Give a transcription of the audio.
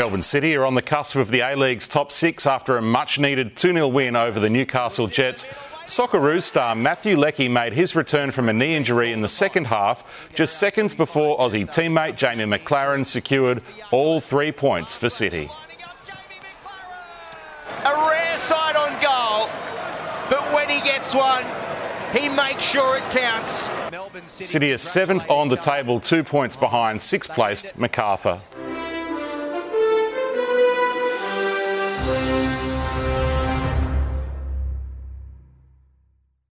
Melbourne City are on the cusp of the A League's top six after a much needed 2 0 win over the Newcastle Jets. Socceroos star Matthew Leckie made his return from a knee injury in the second half, just seconds before Aussie teammate Jamie Maclaren secured all three points for City. A rare sight on goal, but when he gets one, he makes sure it counts. City is seventh on the table, two points behind sixth placed Macarthur.